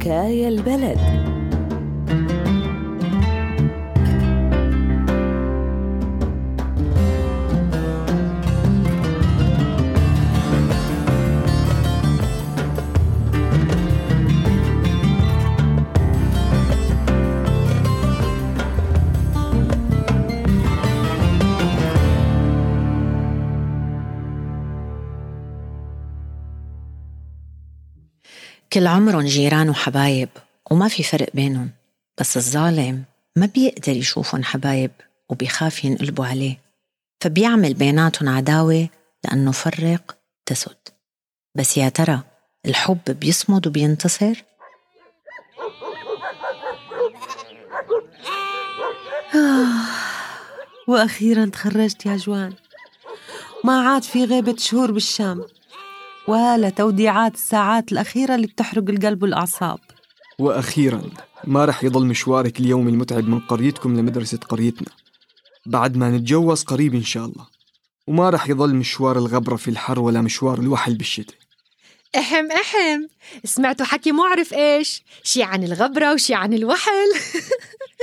حكاية البلد. كل عمرهم جيران وحبايب وما في فرق بينهم. بس الظالم ما بيقدر يشوفهم حبايب وبيخاف ينقلبوا عليه. فبيعمل بيناتهم عداوة لأنه فرق تسد. بس يا ترى الحب بيصمد وبينتصر؟ آه وأخيرا تخرجت يا جوان. ما عاد في غيبة شهور بالشام. ولا توديعات الساعات الأخيرة اللي بتحرق القلب والأعصاب. وأخيرا ما رح يضل مشوارك اليومي المتعب من قريتكم لمدرسة قريتنا. بعد ما نتجوز قريب إن شاء الله. وما رح يضل مشوار الغبرة في الحر ولا مشوار الوحل بالشتاء. احم احم سمعتوا حكي مو عرف إيش؟ شي عن الغبرة وشي عن الوحل.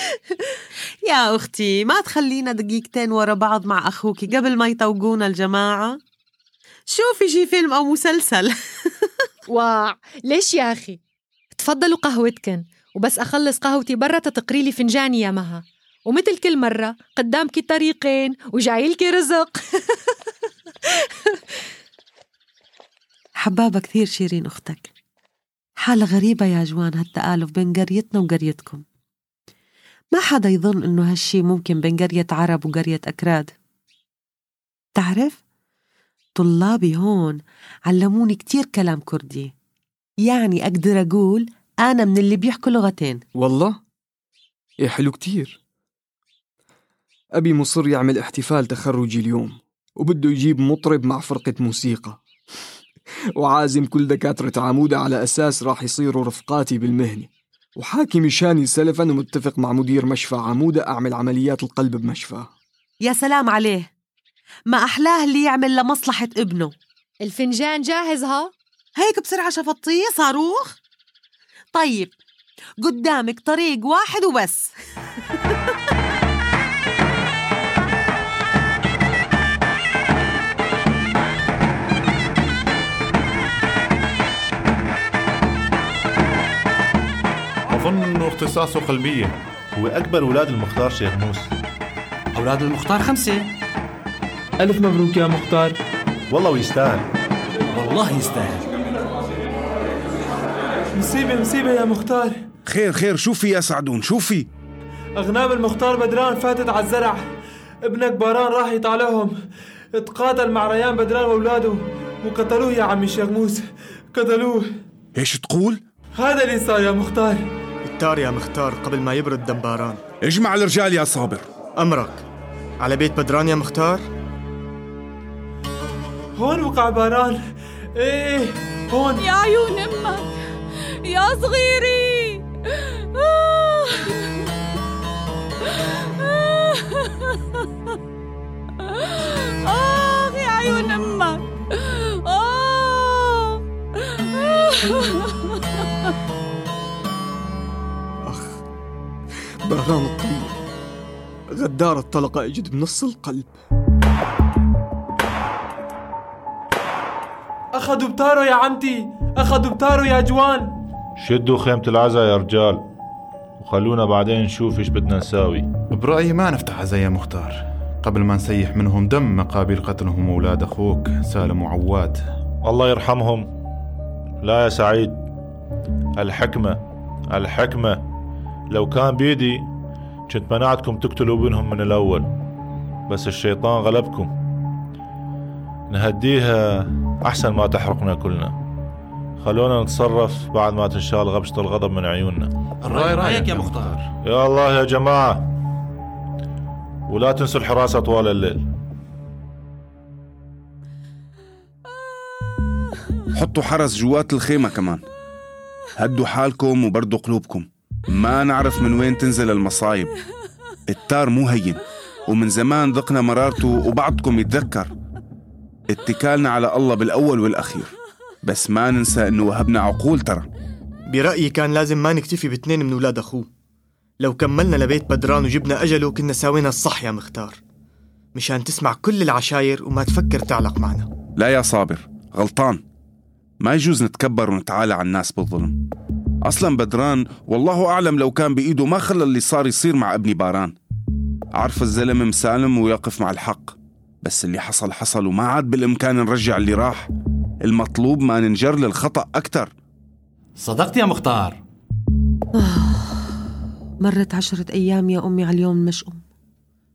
يا أختي ما تخلينا دقيقتين ورا بعض مع أخوك قبل ما يطوقونا الجماعة. شوفي شي فيلم أو مسلسل. واع ليش يا أخي؟ تفضلوا قهوتكن وبس أخلص قهوتي برا تقري لي فنجاني يا مها ومثل كل مرة قدامك طريقين وجايلك رزق. حبابة كثير شيرين أختك. حالة غريبة يا جوان هالتآلف بين قريتنا وقريتكم. ما حدا يظن إنه هالشي ممكن بين قرية عرب وقرية أكراد. تعرف؟ طلابي هون علموني كتير كلام كردي. يعني أقدر أقول أنا من اللي بيحكوا لغتين. والله؟ إيه حلو كتير. أبي مصر يعمل احتفال تخرجي اليوم وبده يجيب مطرب مع فرقة موسيقى. وعازم كل دكاترة عمودة على أساس راح يصيروا رفقاتي بالمهنة. وحاكي مشاني سلفا ومتفق مع مدير مشفى عمودة أعمل عمليات القلب بمشفاه يا سلام عليه. ما أحلاه اللي يعمل لمصلحة ابنه. الفنجان جاهز ها هيك بسرعة شفطيه صاروخ. طيب قدامك طريق واحد وبس. أظن إنه اختصاصه قلبية. هو أكبر أولاد المختار شيخ موسى. أولاد المختار خمسة. ألف مبروك يا مختار. والله ويستاهل والله يستاهل. مصيبة مصيبة يا مختار. خير خير. شو في يا سعدون شو في أغنام المختار بدران فاتت على الزرع. ابنك باران راح يطالعهم. تقاتل مع ريان بدران وأولاده. وقتلوه يا عمي شرموس قتلوه. إيش تقول؟ هذا اللي صار يا مختار. التار يا مختار قبل ما يبرد دمباران اجمع الرجال يا صابر. أمرك. على بيت بدران يا مختار؟ هون وقع باران. إيه هون. يا عيون أمك يا صغيري. آخ يا عيون أمك. آه. أخ بهران الطيب غدار الطلقة اجت بنص القلب. أخذوا بتارو يا عمتي. أخذوا بتارو يا جوان. شدوا خيمة العزا يا رجال وخلونا بعدين نشوف إيش بدنا نساوي. برأيي ما نفتح عزا يا مختار. قبل ما نسيح منهم دم مقابل قتلهم أولاد أخوك سالم وعواد. الله يرحمهم. لا يا سعيد الحكمة الحكمة. لو كان بيدي كنت منعتكم تقتلوا ابنهم من الأول بس الشيطان غلبكم. نهديها أحسن ما تحرقنا كلنا. خلونا نتصرف بعد ما تنشال غبشة الغضب من عيوننا. الرأي رأيك يا مختار. يا الله يا جماعة. ولا تنسوا الحراسة طوال الليل. حطوا حرس جوات الخيمة كمان. هدوا حالكم وبردوا قلوبكم. ما نعرف من وين تنزل المصايب. التار مو هين. ومن زمان ذقنا مرارته وبعضكم يتذكر. اتكالنا على الله بالأول والأخير. بس ما ننسى إنه وهبنا عقول ترى. برأيي كان لازم ما نكتفي باثنين من ولاد أخوه. لو كملنا لبيت بدران وجبنا أجله كنا ساوينا الصح يا مختار. مشان تسمع كل العشاير وما تفكر تعلق معنا. لا يا صابر غلطان. ما يجوز نتكبر ونتعالى على الناس بالظلم. أصلا بدران والله أعلم لو كان بإيده ما خلى اللي صار يصير مع ابني باران. عارف الزلمة مسالم ويقف مع الحق. بس اللي حصل حصل وما عاد بالإمكان نرجع اللي راح. المطلوب ما ننجر للخطأ أكتر. صدقت يا مختار. مرت عشرة أيام يا أمي على اليوم المشؤوم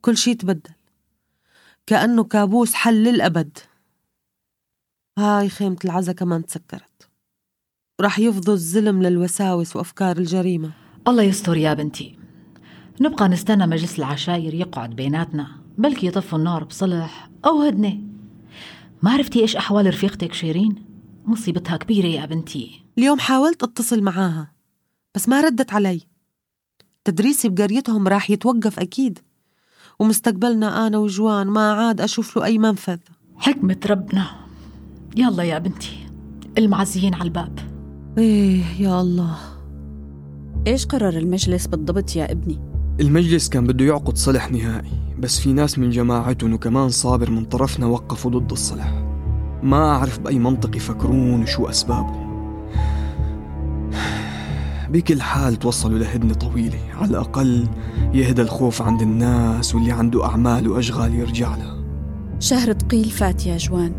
كل شي تبدل. كأنه كابوس حل للأبد. هاي خيمة العزا كمان تسكرت. راح يفضوا الزلم للوساوس وأفكار الجريمة. الله يستر يا بنتي. نبقى نستنى مجلس العشاير يقعد بيناتنا. بلكي يطفوا النار بصلح أو هدنة. ما عرفتي إيش أحوال رفيقتك شيرين؟ مصيبتها كبيرة يا بنتي. اليوم حاولت أتصل معاها بس ما ردت علي. تدريسي بقريتهم راح يتوقف أكيد ومستقبلنا أنا وجوان ما عاد أشوف له أي منفذ. حكمة ربنا. يلا يا بنتي المعزيين على الباب. إيه يا الله. إيش قرر المجلس بالضبط يا ابني؟ المجلس كان بده يعقد صلح نهائي بس في ناس من جماعتهم وكمان صابر من طرفنا وقفوا ضد الصلح. ما أعرف بأي منطق يفكرون وشو أسبابهم بكل حال توصلوا لهدنة طويلة على الأقل يهدى الخوف عند الناس واللي عنده أعمال وأشغال يرجع لها. شهر ثقيل فات يا جوان.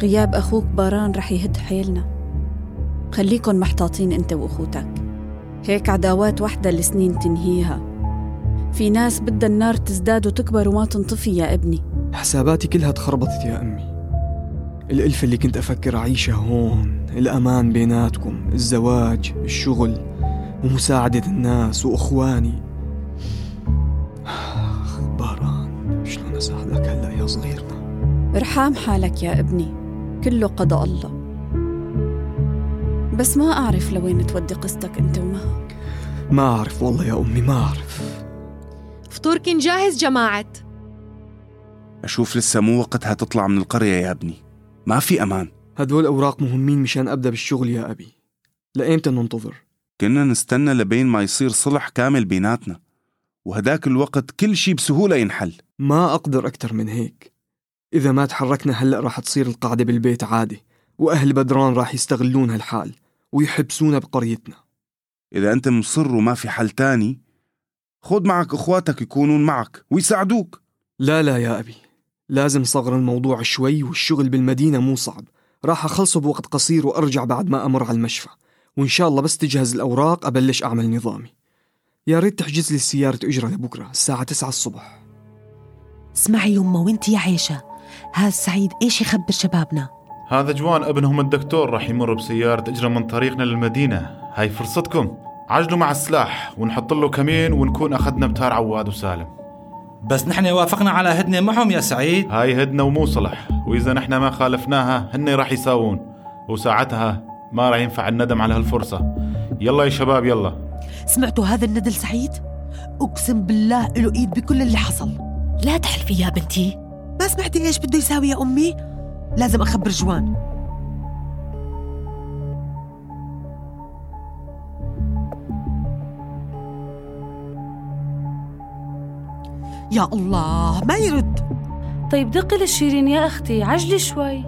غياب أخوك باران رح يهد حيلنا. خليكن محتاطين أنت وأخوتك. هيك عداوات وحدة لسنين تنهيها. في ناس بدها النار تزداد وتكبر وما تنطفي يا ابني. حساباتي كلها تخربطت يا أمي. الألفة اللي كنت أفكر أعيشها هون الأمان بيناتكم الزواج الشغل ومساعدة الناس وأخواني. باران شلون أساعدك هلأ يا صغيرنا؟ ارحام حالك يا ابني. كله قضاء الله. بس ما أعرف لوين تودي قصتك أنت ومها ما أعرف والله يا أمي ما أعرف. فطوركن جاهز جماعة؟ أشوف لسه مو وقتها تطلع من القرية يا ابني. ما في أمان. هدول أوراق مهمين مشان أبدأ بالشغل يا أبي. لأيمتى ننتظر؟ كنا نستنى لبين ما يصير صلح كامل بيناتنا. وهداك الوقت كل شي بسهولة ينحل. ما أقدر أكتر من هيك. إذا ما تحركنا هلأ راح تصير القاعدة بالبيت عادي وأهل بدران راح يستغلون هالحال. ويحبسونا بقريتنا. إذا أنت مصر وما في حل تاني خد معك إخواتك يكونون معك ويساعدوك. لا لا يا أبي لازم صغر الموضوع شوي والشغل بالمدينة مو صعب. راح أخلصه بوقت قصير وأرجع بعد ما أمر على المشفى. وإن شاء الله بس تجهز الأوراق أبلش أعمل نظامي. يا ريت تحجز لي السيارة أجرة لبكرة الساعة 9 الصبح. اسمعي يمه وأنت يا عيشة. هذا سعيد إيش يخبر شبابنا؟ هذا جوان ابنهم الدكتور راح يمر بسيارة إجرة من طريقنا للمدينة. هاي فرصتكم. عجلوا مع السلاح ونحط له كمين ونكون أخذنا بتار عواد وسالم. بس نحن وافقنا على هدنة معهم يا سعيد. هاي هدنة ومو صلح. وإذا نحن ما خالفناها هن راح يساوون. وساعتها ما راح ينفع الندم على هالفرصة. يلا يا شباب يلا. سمعتوا هذا الندل سعيد؟ أقسم بالله له إيد بكل اللي حصل. لا تحلفي يا بنتي. ما سمعتي إيش بده يساوي يا أمي؟ لازم أخبر جوان. يا الله ما يرد. طيب دقي للشيرين يا أختي عجلي شوي.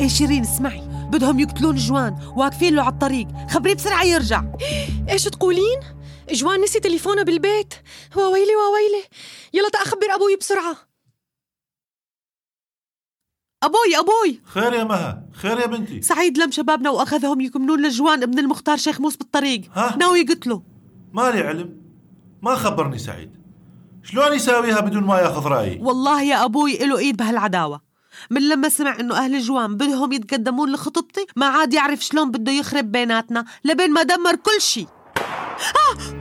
إيه شيرين اسمعي. بدهم يقتلون جوان واقفين له على الطريق. خبريه بسرعة يرجع. إيش تقولين؟ جوان نسي تليفونه بالبيت. وويلي وويلي يلا تأخبر أبوي بسرعة. أبوي أبوي. خير يا مها خير يا بنتي. سعيد لم شبابنا وأخذهم يكملون لجوان ابن المختار شيخ موس بالطريق. ها؟ ناوي يقتله مالي علم. ما خبرني سعيد. شلون يساويها بدون ما ياخذ رأيي؟ والله يا أبوي له إيد بهالعداوة. من لما سمع إنه أهل جوان بدهم يتقدمون لخطبتي ما عاد يعرف شلون بده يخرب بيناتنا لبين ما دمر كل شيء.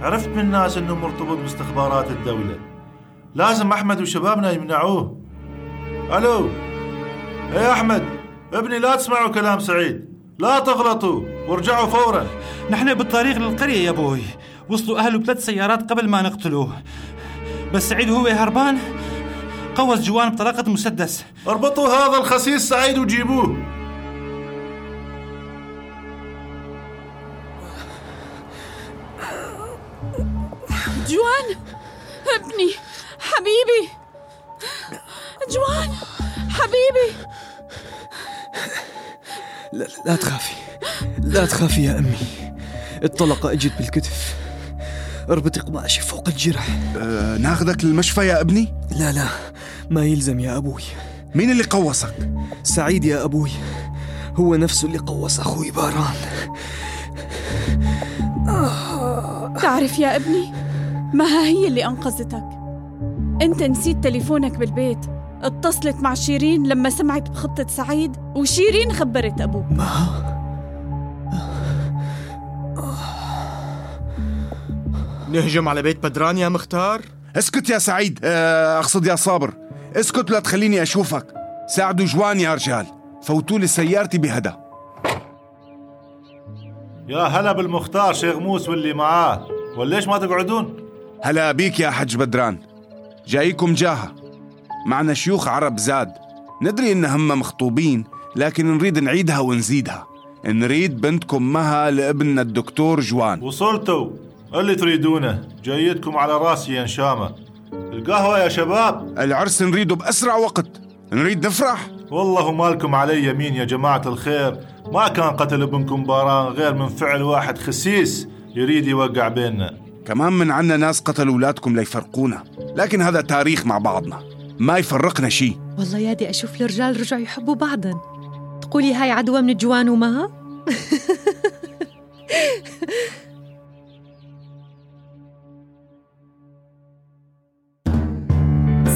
عرفت من الناس إنه مرتبط باستخبارات الدولة. لازم أحمد وشبابنا يمنعوه. ألو! يا أحمد؟ ابني لا تسمعوا كلام سعيد. لا تغلطوا. وارجعوا فورا. نحن بالطريق للقرية يا بوي. وصلوا أهله بثلاث سيارات قبل ما نقتلوه. بس سعيد هو إيه هربان؟ قوس جوان بطلاقة مسدس اربطوا هذا الخسيس سعيد وجيبوه. جوان ابني حبيبي. جوان. حبيبي. لا, لا تخافي. لا تخافي يا أمي. الطلقة اجت بالكتف. اربطي قماشي فوق الجرح. أه ناخذك للمشفى يا أبني؟ لا لا. ما يلزم يا أبوي. مين اللي قوصك؟ سعيد يا أبوي. هو نفسه اللي قوص أخوي باران. تعرف يا أبني مها هي اللي أنقذتك؟ أنت نسيت تليفونك بالبيت. اتصلت مع شيرين لما سمعت بخطة سعيد وشيرين خبرت أبوك مها نهجم على بيت بدران يا مختار؟ اسكت يا سعيد. أه، أقصد يا صابر. اسكت لا تخليني أشوفك. ساعدوا جوان يا رجال. فوتوا لي سيارتي بهدى يا هلا بالمختار شيخ موس واللي معاه. وليش ما تقعدون؟ هلا بيك يا حج بدران. جايكم جاهة. معنا شيوخ عرب زاد. ندري إن هم مخطوبين لكن نريد نعيدها ونزيدها. نريد بنتكم مها لابننا الدكتور جوان. وصلتوا. اللي تريدونه. جايتكم على راسي يا نشامة. القهوة يا شباب. العرس نريده بأسرع وقت. نريد نفرح. والله مالكم علي يمين يا جماعة الخير. ما كان قتل ابنكم باران غير من فعل واحد خسيس يريد يوقع بيننا. كمان من عنا ناس قتلوا أولادكم ليفرقونا. لكن هذا تاريخ مع بعضنا. ما يفرقنا شيء والله يا دي أشوف الرجال رجعوا يحبوا بعضا. تقولي هاي عدوى من الجوان ومها؟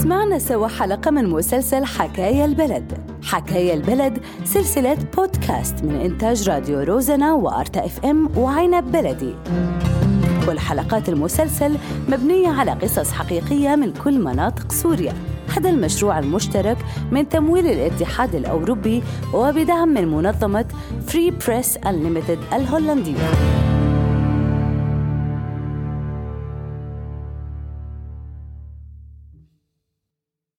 سمعنا سوا حلقة من مسلسل حكاية البلد. حكاية البلد سلسلة بودكاست من إنتاج راديو روزنا وأرتا إف إم وعنب بلدي. كل حلقات المسلسل مبنية على قصص حقيقية من كل مناطق سوريا. هذا المشروع المشترك من تمويل الاتحاد الأوروبي وبدعم من منظمة فري بريس Unlimited الهولندية.